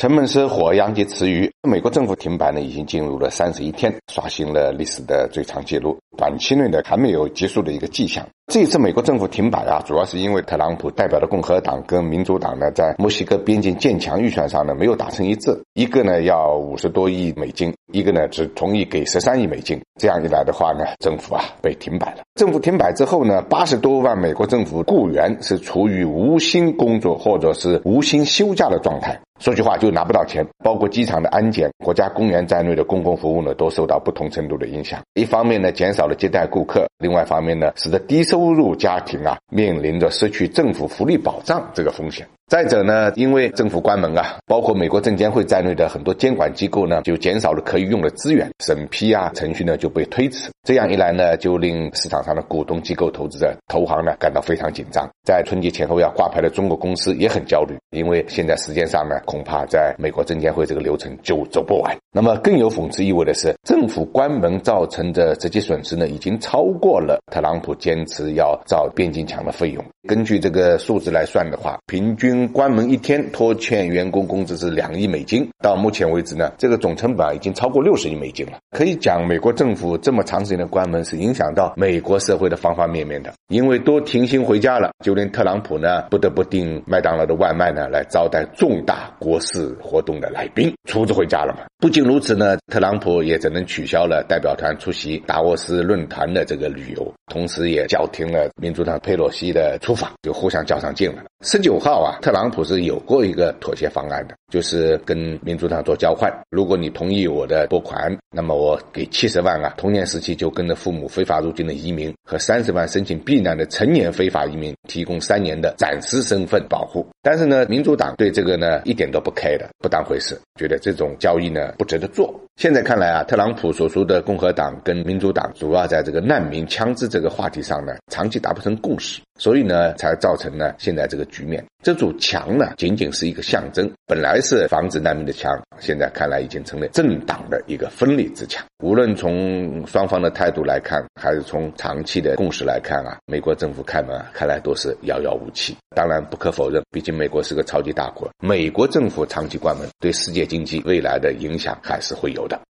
城门失火，殃及池鱼。美国政府停摆呢，已经进入了三十一天，刷新了历史的最长记录。短期内呢，还没有结束的一个迹象。这一次美国政府停摆啊，主要是因为特朗普代表的共和党跟民主党呢，在墨西哥边境建墙预算上呢，没有达成一致。一个呢要五十多亿美金，一个呢只同意给十三亿美金。这样一来的话呢，政府啊被停摆了。政府停摆之后呢，八十多万美国政府雇员是处于无薪工作或者是无薪休假的状态。说句话就拿不到钱，包括机场的安检、国家公园在内的公共服务呢，都受到不同程度的影响。一方面呢，减少了接待顾客；另外一方面呢，使得低收入家庭啊面临着失去政府福利保障这个风险。再者呢，因为政府关门啊，包括美国证监会在内的很多监管机构呢，就减少了可以用的资源，审批啊程序呢就被推迟。这样一来呢，就令市场上的股东机构投资者、投行呢感到非常紧张。在春节前后要挂牌的中国公司也很焦虑，因为现在时间上呢，恐怕在美国证监会这个流程就走不完。那么更有讽刺意味的是，政府关门造成的直接损失呢，已经超过了特朗普坚持要造边境墙的费用。根据这个数字来算的话，平均关门一天拖欠员工工资是两亿美金。到目前为止呢，这个总成本已经超过六十亿美金了。可以讲，美国政府这么长时间的关门是影响到美国社会的方方面面的。因为都停薪回家了，就连特朗普呢不得不订麦当劳的外卖呢，来招待重大国事活动的来宾，厨子回家了嘛。不仅如此呢，特朗普也只能取消了代表团出席达沃斯论坛的这个旅游，同时也叫停了民主党佩洛西的。出访就互相较上劲了。十九号啊，特朗普是有过一个妥协方案的，就是跟民主党做交换。如果你同意我的拨款，那么我给七十万啊，童年时期就跟着父母非法入境的移民和三十万申请避难的成年非法移民提供三年的暂时身份保护。但是呢，民主党对这个呢一点都不开的，不当回事，觉得这种交易呢不值得做。现在看来啊，特朗普所说的共和党跟民主党主要在这个难民枪支这个话题上呢，长期达不成共识，所以呢，才造成了现在这个局面。这堵墙呢，仅仅是一个象征，本来是防止难民的墙，现在看来已经成了政党的一个分裂之墙。无论从双方的态度来看，还是从长期的共识来看啊，美国政府开门啊看来都是遥遥无期。当然，不可否认，毕竟美国是个超级大国，美国政府长期关门，对世界经济未来的影响还是会有。